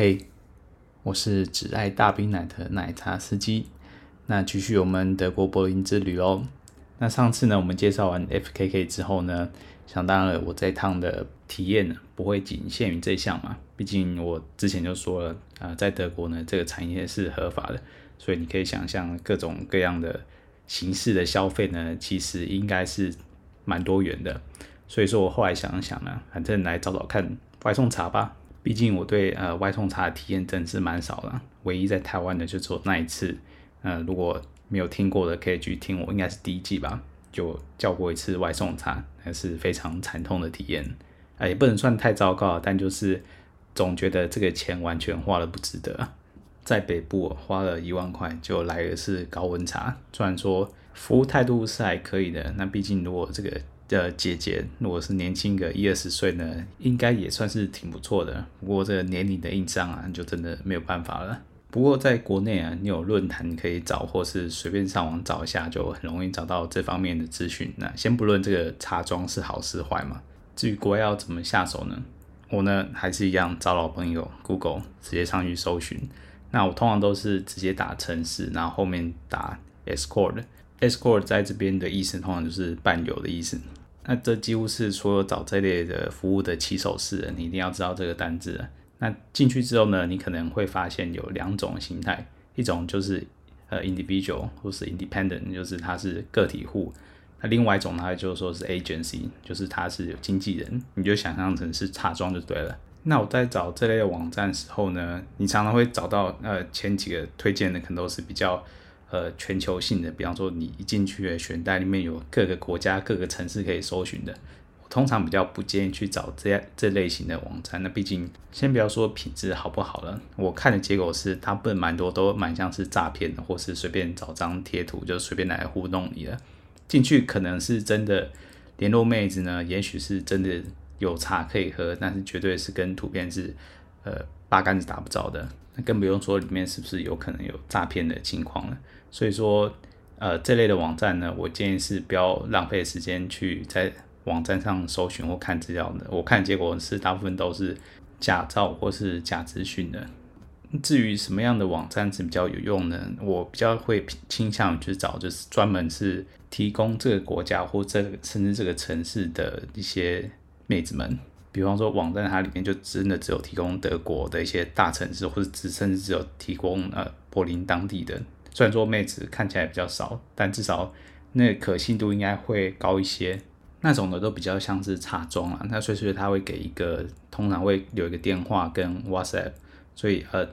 嘿我是只爱大冰奶的奶茶司机。那继续我们德国柏林之旅喽。那上次呢，我们介绍完 FKK 之后呢，想当然了，我这趟的体验呢，不会仅限于这项嘛。毕竟我之前就说了，啊、在德国呢，这个产业是合法的，所以你可以想象各种各样的形式的消费呢，其实应该是蛮多元的。所以说我后来想一想呢，反正来找找看外送茶吧。毕竟我对呃外送茶的体验真是蛮少的，唯一在台湾的就只有那一次。呃，如果没有听过的可以去听，我应该是第一季吧，就叫过一次外送茶，还是非常惨痛的体验。啊，也不能算太糟糕，但就是总觉得这个钱完全花了不值得。在北部花了一万块，就来的是高温茶，虽然说服务态度是还可以的，那毕竟如果这个。的姐姐，如果是年轻个一二十岁呢，应该也算是挺不错的。不过这个年龄的硬伤啊，就真的没有办法了。不过在国内啊，你有论坛可以找，或是随便上网找一下，就很容易找到这方面的资讯。那先不论这个茶庄是好是坏嘛，至于国外要怎么下手呢？我呢还是一样找老朋友 Google 直接上去搜寻。那我通常都是直接打城市，然后后面打 escort。escort 在这边的意思通常就是伴游的意思。那这几乎是所有找这类的服务的起手式，你一定要知道这个单字。那进去之后呢，你可能会发现有两种形态，一种就是呃 individual 或是 independent，就是它是个体户。那另外一种呢就是说是 agency，就是它是有经纪人，你就想象成是插庄就对了。那我在找这类的网站的时候呢，你常常会找到呃前几个推荐的可能都是比较。呃，全球性的，比方说你一进去的选单里面有各个国家、各个城市可以搜寻的，我通常比较不建议去找这样这类型的网站。那毕竟，先不要说品质好不好了，我看的结果是，大部分蛮多都蛮像是诈骗的，或是随便找张贴图就随便来糊弄你了。进去可能是真的联络妹子呢，也许是真的有茶可以喝，但是绝对是跟图片是呃八竿子打不着的。那更不用说里面是不是有可能有诈骗的情况了。所以说，呃，这类的网站呢，我建议是不要浪费时间去在网站上搜寻或看资料的。我看结果是大部分都是假造或是假资讯的。至于什么样的网站是比较有用呢？我比较会倾向于去找就是专门是提供这个国家或这甚至这个城市的一些妹子们。比方说，网站它里面就真的只有提供德国的一些大城市，或者只甚至只有提供呃柏林当地的。虽然说妹子看起来比较少，但至少那可信度应该会高一些。那种的都比较像是茶庄啊，那所以说他会给一个，通常会留一个电话跟 WhatsApp。所以呃，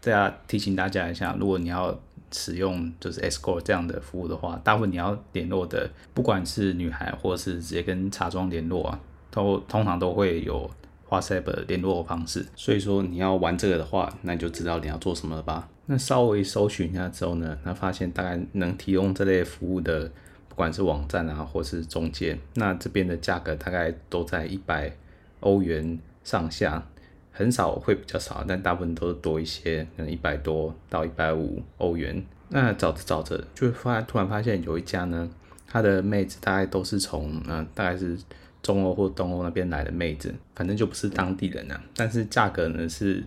大家提醒大家一下，如果你要使用就是 Escort 这样的服务的话，大部分你要联络的，不管是女孩或是直接跟茶庄联络啊，都通常都会有 WhatsApp 的联络方式。所以说你要玩这个的话，那你就知道你要做什么了吧。那稍微搜寻一下之后呢，那发现大概能提供这类服务的，不管是网站啊，或是中介，那这边的价格大概都在一百欧元上下，很少会比较少，但大部分都是多一些，可能一百多到一百五欧元。那找着找着，就发突然发现有一家呢，他的妹子大概都是从嗯、大概是中欧或东欧那边来的妹子，反正就不是当地人啊，但是价格呢是。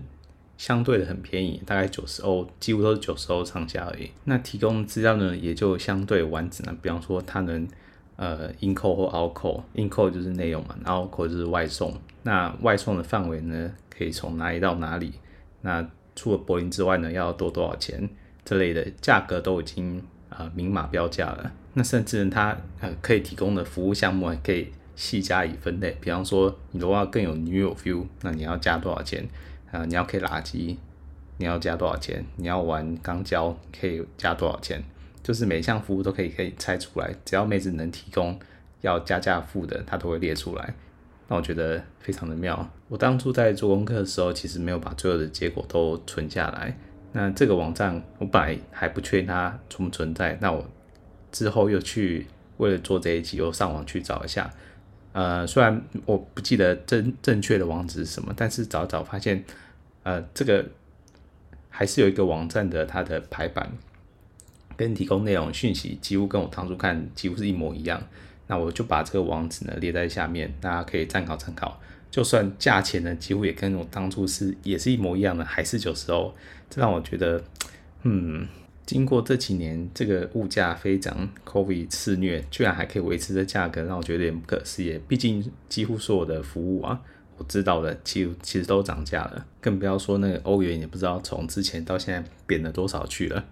相对的很便宜，大概九十欧，几乎都是九十欧上下而已。那提供资料呢，也就相对完整了。比方说，它能呃 in call 或 out call，in call 就是内容嘛，out call 就是外送。那外送的范围呢，可以从哪里到哪里？那除了柏林之外呢，要多多少钱？这类的价格都已经啊、明码标价了。那甚至它呃可以提供的服务项目还可以细加以分类。比方说，你的话更有女友 feel，那你要加多少钱？啊，你要 K 垃圾，你要加多少钱？你要玩钢胶，可以加多少钱？就是每项服务都可以可以猜出来，只要妹子能提供要加价付的，它都会列出来。那我觉得非常的妙。我当初在做功课的时候，其实没有把最后的结果都存下来。那这个网站我本来还不确定它存不存在，那我之后又去为了做这一集，又上网去找一下。呃，虽然我不记得正正确的网址是什么，但是找找发现，呃，这个还是有一个网站的它的排版跟提供内容讯息几乎跟我当初看几乎是一模一样。那我就把这个网址呢列在下面，大家可以参考参考。就算价钱呢几乎也跟我当初是也是一模一样的，还是九十欧，这让我觉得，嗯，经过这几年这个物价飞涨，COVID 肆虐，居然还可以维持这价格，让我觉得有点不可思议。毕竟几乎所有的服务啊，我知道的，其实其实都涨价了，更不要说那个欧元，也不知道从之前到现在贬了多少去了。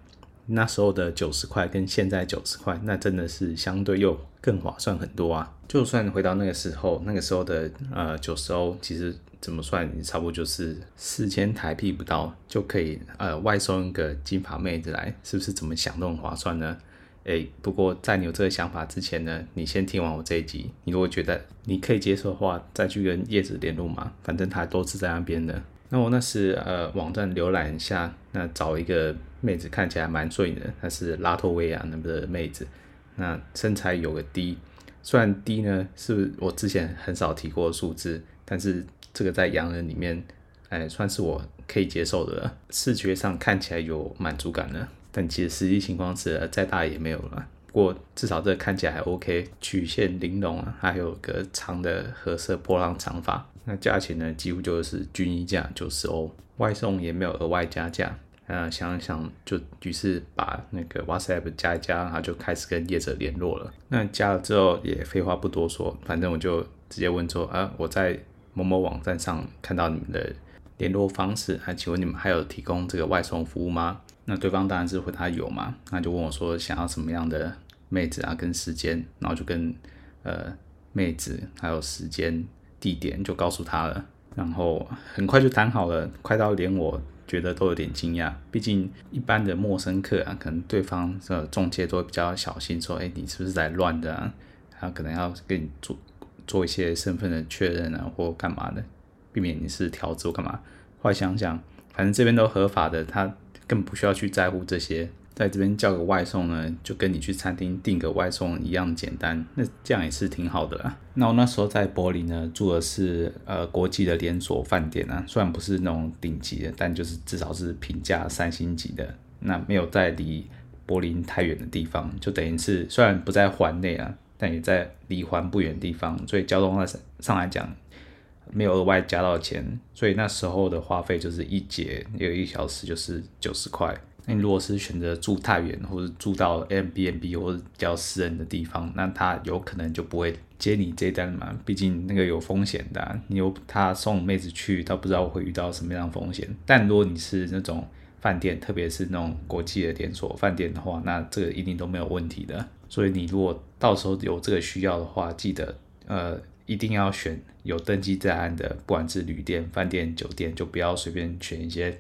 那时候的九十块跟现在九十块，那真的是相对又更划算很多啊！就算回到那个时候，那个时候的呃九十欧，其实怎么算，你差不多就是四千台币不到就可以呃外送一个金发妹子来，是不是怎么想都很划算呢？诶，不过在你有这个想法之前呢，你先听完我这一集，你如果觉得你可以接受的话，再去跟叶子联络嘛，反正他都是在那边的。那我那时呃网站浏览一下，那找一个妹子看起来蛮顺的，她是拉脱维亚那边的妹子，那身材有个 D，虽然 D 呢是我之前很少提过的数字，但是这个在洋人里面，哎算是我可以接受的了，视觉上看起来有满足感了，但其实实际情况是再大也没有了。不过至少这个看起来还 OK，曲线玲珑啊，还有个长的褐色波浪长发。那价钱呢，几乎就是均一价九十欧，外送也没有额外加价。呃，想一想就于是把那个 WhatsApp 加一加，然后就开始跟业者联络了。那加了之后也废话不多说，反正我就直接问说啊，我在某某网站上看到你们的联络方式，还请问你们还有提供这个外送服务吗？那对方当然是回答有嘛，那就问我说想要什么样的妹子啊，跟时间，然后就跟呃妹子还有时间。地点就告诉他了，然后很快就谈好了，快到连我觉得都有点惊讶。毕竟一般的陌生客啊，可能对方的中介都会比较小心，说：“哎，你是不是在乱的啊？”他可能要跟你做做一些身份的确认啊，或干嘛的，避免你是条子或干嘛。后来想想，反正这边都合法的，他更不需要去在乎这些。在这边叫个外送呢，就跟你去餐厅订个外送一样简单，那这样也是挺好的啦。那我那时候在柏林呢，住的是呃国际的连锁饭店啊，虽然不是那种顶级的，但就是至少是评价三星级的。那没有在离柏林太远的地方，就等于是虽然不在环内啊，但也在离环不远的地方，所以交通上上来讲没有额外加到钱，所以那时候的花费就是一节有一小时就是九十块。那你如果是选择住太远，或者住到 MBNB 或者比较私人的地方，那他有可能就不会接你这单嘛，毕竟那个有风险的。你有他送妹子去，他不知道会遇到什么样的风险。但如果你是那种饭店，特别是那种国际的连锁饭店的话，那这个一定都没有问题的。所以你如果到时候有这个需要的话，记得呃一定要选有登记在案的，不管是旅店、饭店、酒店，就不要随便选一些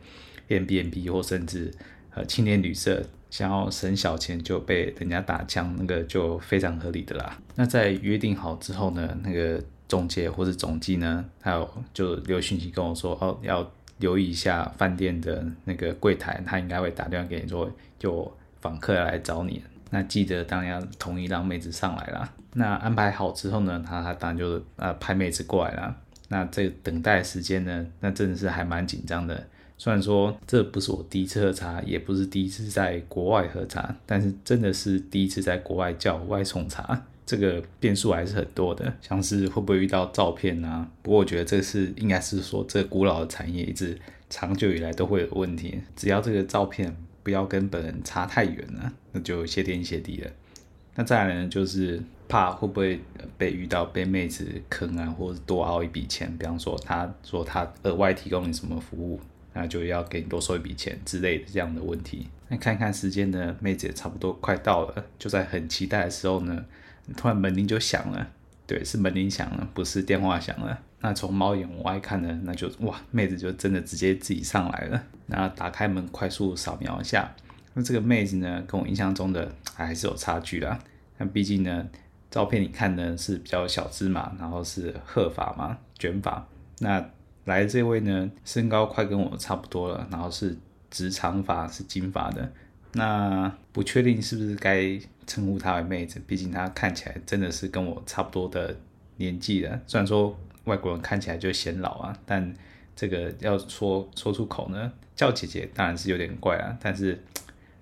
Airbnb 或甚至。呃，青年旅社想要省小钱就被人家打枪，那个就非常合理的啦。那在约定好之后呢，那个中介或是总机呢，还有就留讯息跟我说，哦，要留意一下饭店的那个柜台，他应该会打电话给你说，有访客来找你。那记得当然要同意让妹子上来啦。那安排好之后呢，他他当然就呃派妹子过来啦。那这等待时间呢，那真的是还蛮紧张的。虽然说这不是我第一次喝茶，也不是第一次在国外喝茶，但是真的是第一次在国外叫外送茶，这个变数还是很多的。像是会不会遇到照骗啊？不过我觉得这是应该是说这古老的产业一直长久以来都会有问题，只要这个照片不要跟本人差太远了，那就谢天谢地了。那再来呢，就是怕会不会被遇到被妹子坑啊，或者多凹一笔钱，比方说他说他额外提供你什么服务。那就要给你多收一笔钱之类的这样的问题。那看看时间呢，妹子也差不多快到了，就在很期待的时候呢，突然门铃就响了。对，是门铃响了，不是电话响了。那从猫眼往外看呢，那就哇，妹子就真的直接自己上来了。那打开门，快速扫描一下。那这个妹子呢，跟我印象中的还是有差距啦。那毕竟呢，照片里看呢是比较小只嘛，然后是褐发嘛，卷发。那来这位呢，身高快跟我差不多了，然后是直长发，是金发的。那不确定是不是该称呼她为妹子，毕竟她看起来真的是跟我差不多的年纪了。虽然说外国人看起来就显老啊，但这个要说说出口呢，叫姐姐当然是有点怪啊。但是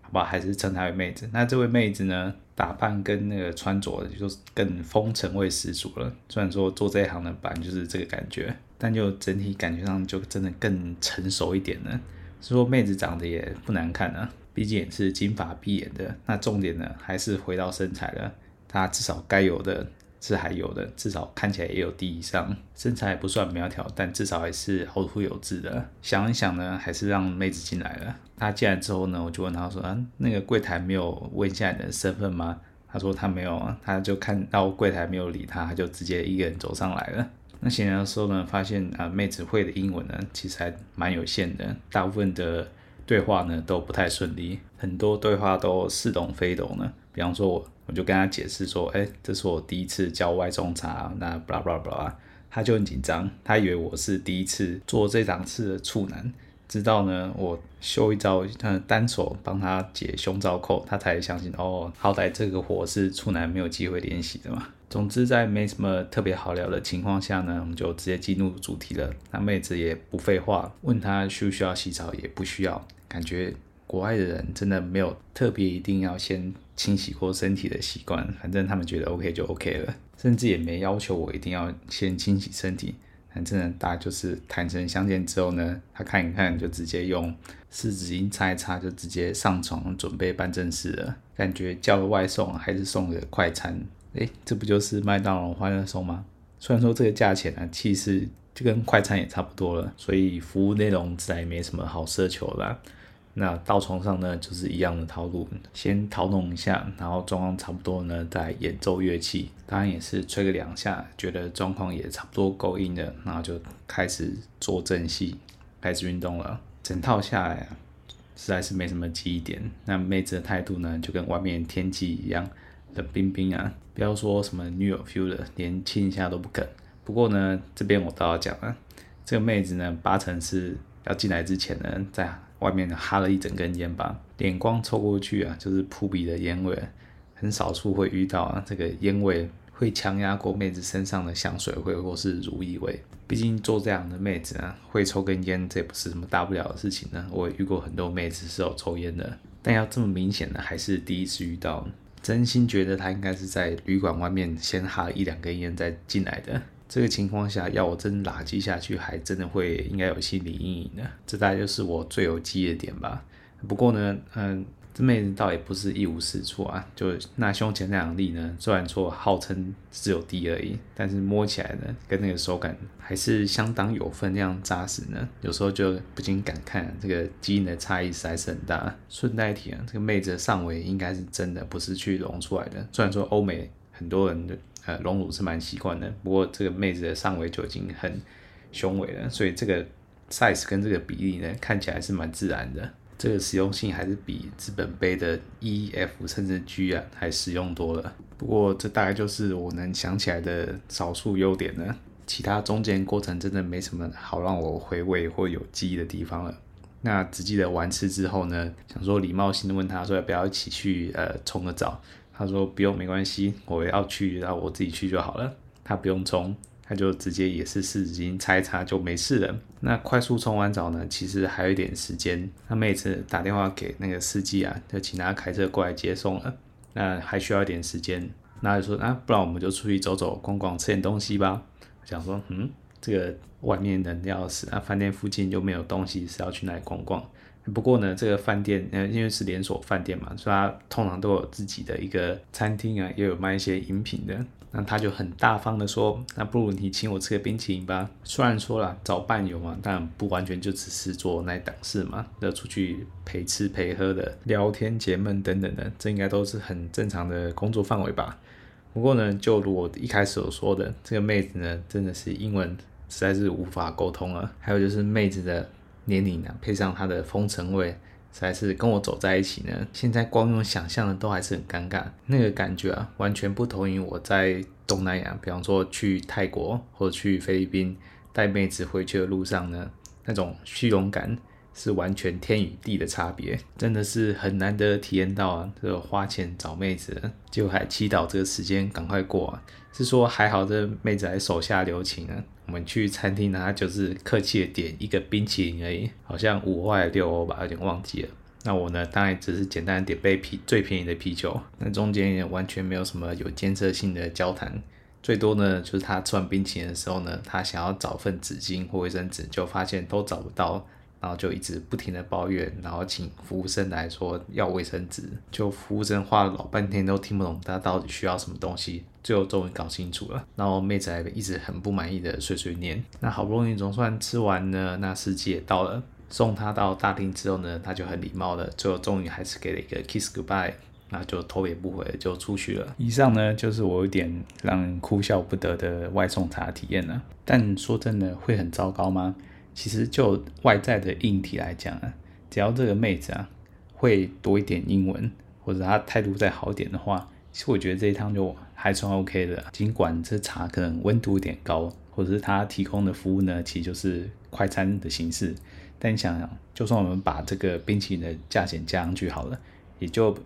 好吧，还是称她为妹子。那这位妹子呢，打扮跟那个穿着就更风尘味十足了。虽然说做这一行的，本就是这个感觉。但就整体感觉上就真的更成熟一点了。说妹子长得也不难看啊，毕竟也是金发碧眼的。那重点呢，还是回到身材了，她至少该有的。是还有的，至少看起来也有 D 以上，身材不算苗条，但至少还是凹凸有致的。想一想呢，还是让妹子进来了。她进来之后呢，我就问她说：“啊，那个柜台没有问一下你的身份吗？”她说她没有啊，她就看到柜台没有理她，她就直接一个人走上来了。那闲聊的时候呢，发现啊，妹子会的英文呢，其实还蛮有限的，大部分的对话呢都不太顺利，很多对话都似懂非懂呢。比方说我。我就跟他解释说，哎、欸，这是我第一次教外送茶，那巴拉巴拉巴拉，他就很紧张，他以为我是第一次做这档次的处男，直到呢我秀一招，他单手帮他解胸罩扣，他才相信哦，好歹这个活是处男没有机会练习的嘛。总之在没什么特别好聊的情况下呢，我们就直接进入主题了。那妹子也不废话，问他需不需要洗澡，也不需要，感觉。国外的人真的没有特别一定要先清洗过身体的习惯，反正他们觉得 OK 就 OK 了，甚至也没要求我一定要先清洗身体。反正大家就是坦诚相见之后呢，他看一看就直接用湿纸巾擦一擦，就直接上床准备办正事了。感觉叫个外送还是送个快餐，诶，这不就是麦当劳欢乐颂吗？虽然说这个价钱呢，其实就跟快餐也差不多了，所以服务内容自然也没什么好奢求啦。那到床上呢，就是一样的套路，先讨弄一下，然后状况差不多呢，再演奏乐器，当然也是吹个两下，觉得状况也差不多够硬的，然后就开始做正戏，开始运动了。整套下来啊，实在是没什么记忆点。那妹子的态度呢，就跟外面天气一样冷冰冰啊，不要说什么女友 feel 了，连亲一下都不肯。不过呢，这边我倒要讲了，这个妹子呢，八成是要进来之前呢，在。外面哈了一整根烟吧，脸光凑过去啊，就是扑鼻的烟味，很少数会遇到啊，这个烟味会强压过妹子身上的香水味或是乳液味。毕竟做这样的妹子啊，会抽根烟，这也不是什么大不了的事情呢。我也遇过很多妹子是有抽烟的，但要这么明显的还是第一次遇到。真心觉得他应该是在旅馆外面先哈一两根烟再进来的。这个情况下，要我真垃圾下去，还真的会应该有心理阴影的。这大概就是我最有记忆的点吧。不过呢，嗯，这妹子倒也不是一无是处啊。就那胸前那两粒呢，虽然说号称只有 D 而已，但是摸起来呢，跟那个手感还是相当有分量扎实呢。有时候就不禁感叹，这个基因的差异实在是很大。顺带一提啊，这个妹子的上围应该是真的，不是去隆出来的。虽然说欧美很多人的。呃，隆乳是蛮习惯的，不过这个妹子的上围就已经很雄伟了，所以这个 size 跟这个比例呢，看起来是蛮自然的。这个实用性还是比资本杯的 E、F 甚至 G 啊还实用多了。不过这大概就是我能想起来的少数优点了，其他中间过程真的没什么好让我回味或有记忆的地方了。那只记得完事之后呢，想说礼貌性的问他说要不要一起去呃冲个澡。他说不用，没关系，我要去，然后我自己去就好了。他不用冲，就直接也是湿纸巾擦一擦就没事了。那快速冲完澡呢，其实还有一点时间。那妹子打电话给那个司机啊，就请他开车过来接送了。那还需要一点时间，那就说啊，不然我们就出去走走逛逛，吃点东西吧。想说，嗯，这个外面人要死啊，饭店附近又没有东西，是要去哪里逛逛？不过呢，这个饭店，呃，因为是连锁饭店嘛，所以它通常都有自己的一个餐厅啊，也有卖一些饮品的。那他就很大方的说，那不如你请我吃个冰淇淋吧。虽然说了找伴游嘛，但不完全就只是做那档事嘛，要出去陪吃陪喝的，聊天解闷等等的，这应该都是很正常的工作范围吧。不过呢，就如我一开始所说的，这个妹子呢，真的是英文实在是无法沟通了。还有就是妹子的。年龄呢，配上她的风尘味，实在是跟我走在一起呢。现在光用想象的都还是很尴尬，那个感觉啊，完全不同于我在东南亚，比方说去泰国或者去菲律宾带妹子回去的路上呢，那种虚荣感是完全天与地的差别，真的是很难得体验到啊。这个花钱找妹子，就还祈祷这个时间赶快过啊。是说还好这妹子还手下留情啊。我们去餐厅呢，她就是客气的点一个冰淇淋而已，好像五块六欧吧，有点忘记了。那我呢，当然只是简单点杯啤最便宜的啤酒。那中间也完全没有什么有建设性的交谈，最多呢就是他吃完冰淇淋的时候呢，他想要找份纸巾或卫生纸，就发现都找不到。然后就一直不停的抱怨，然后请服务生来说要卫生纸，就服务生花了老半天都听不懂他到底需要什么东西，最后终于搞清楚了。然后妹子还一直很不满意的碎碎念。那好不容易总算吃完呢，那司机也到了，送他到大厅之后呢，他就很礼貌的，最后终于还是给了一个 kiss goodbye，那就头也不回就出去了。以上呢就是我有点让人哭笑不得的外送茶体验了。但说真的，会很糟糕吗？其实就外在的硬体来讲啊，只要这个妹子啊会多一点英文，或者她态度再好点的话，其实我觉得这一趟就还算 OK 的。尽管这茶可能温度有点高，或者是她提供的服务呢，其实就是快餐的形式。但你想想，就算我们把这个冰淇淋的价钱加上去好了，也就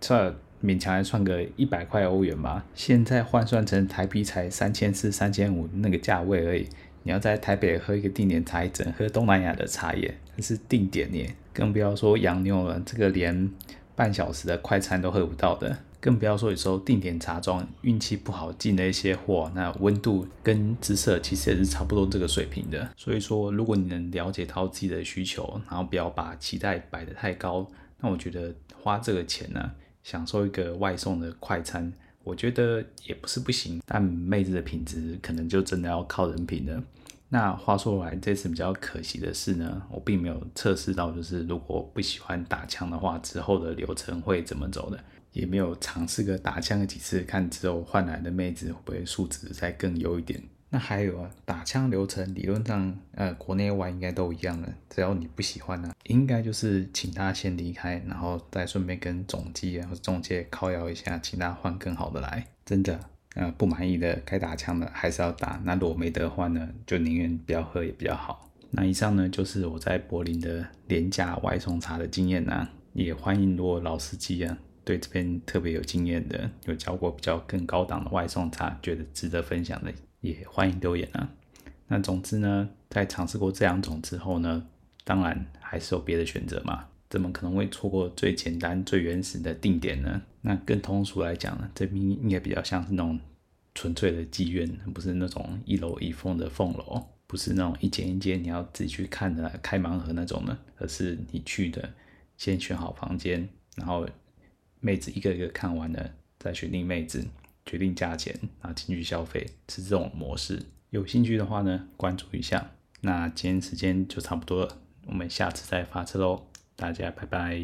算勉强还算个一百块欧元吧。现在换算成台币才三千四、三千五那个价位而已。你要在台北喝一个定点茶，只能喝东南亚的茶叶，那是定点耶，更不要说洋妞了，这个连半小时的快餐都喝不到的，更不要说有时候定点茶庄运气不好进的一些货，那温度跟姿色其实也是差不多这个水平的。所以说，如果你能了解到自己的需求，然后不要把期待摆得太高，那我觉得花这个钱呢，享受一个外送的快餐。我觉得也不是不行，但妹子的品质可能就真的要靠人品了。那话说来，这次比较可惜的是呢，我并没有测试到，就是如果不喜欢打枪的话，之后的流程会怎么走的，也没有尝试个打枪几次，看之后换来的妹子会不会素质再更优一点。那还有啊，打枪流程理论上，呃，国内外应该都一样的。只要你不喜欢呢、啊，应该就是请他先离开，然后再顺便跟总机啊或者中介靠邀一下，请他换更好的来。真的，呃，不满意的该打枪的还是要打。那如果没得换呢，就宁愿不要喝也比较好。那以上呢，就是我在柏林的廉价外送茶的经验啊。也欢迎如果老司机啊，对这边特别有经验的，有教过比较更高档的外送茶，觉得值得分享的。也欢迎留言啊。那总之呢，在尝试过这两种之后呢，当然还是有别的选择嘛。怎么可能会错过最简单、最原始的定点呢？那更通俗来讲呢，这边应该比较像是那种纯粹的妓院，不是那种一楼一凤的凤楼，不是那种一间一间你要自己去看的开盲盒那种的，而是你去的先选好房间，然后妹子一个一个看完了，再选定妹子。决定价钱，然后进去消费，是这种模式。有兴趣的话呢，关注一下。那今天时间就差不多了，我们下次再发车喽，大家拜拜。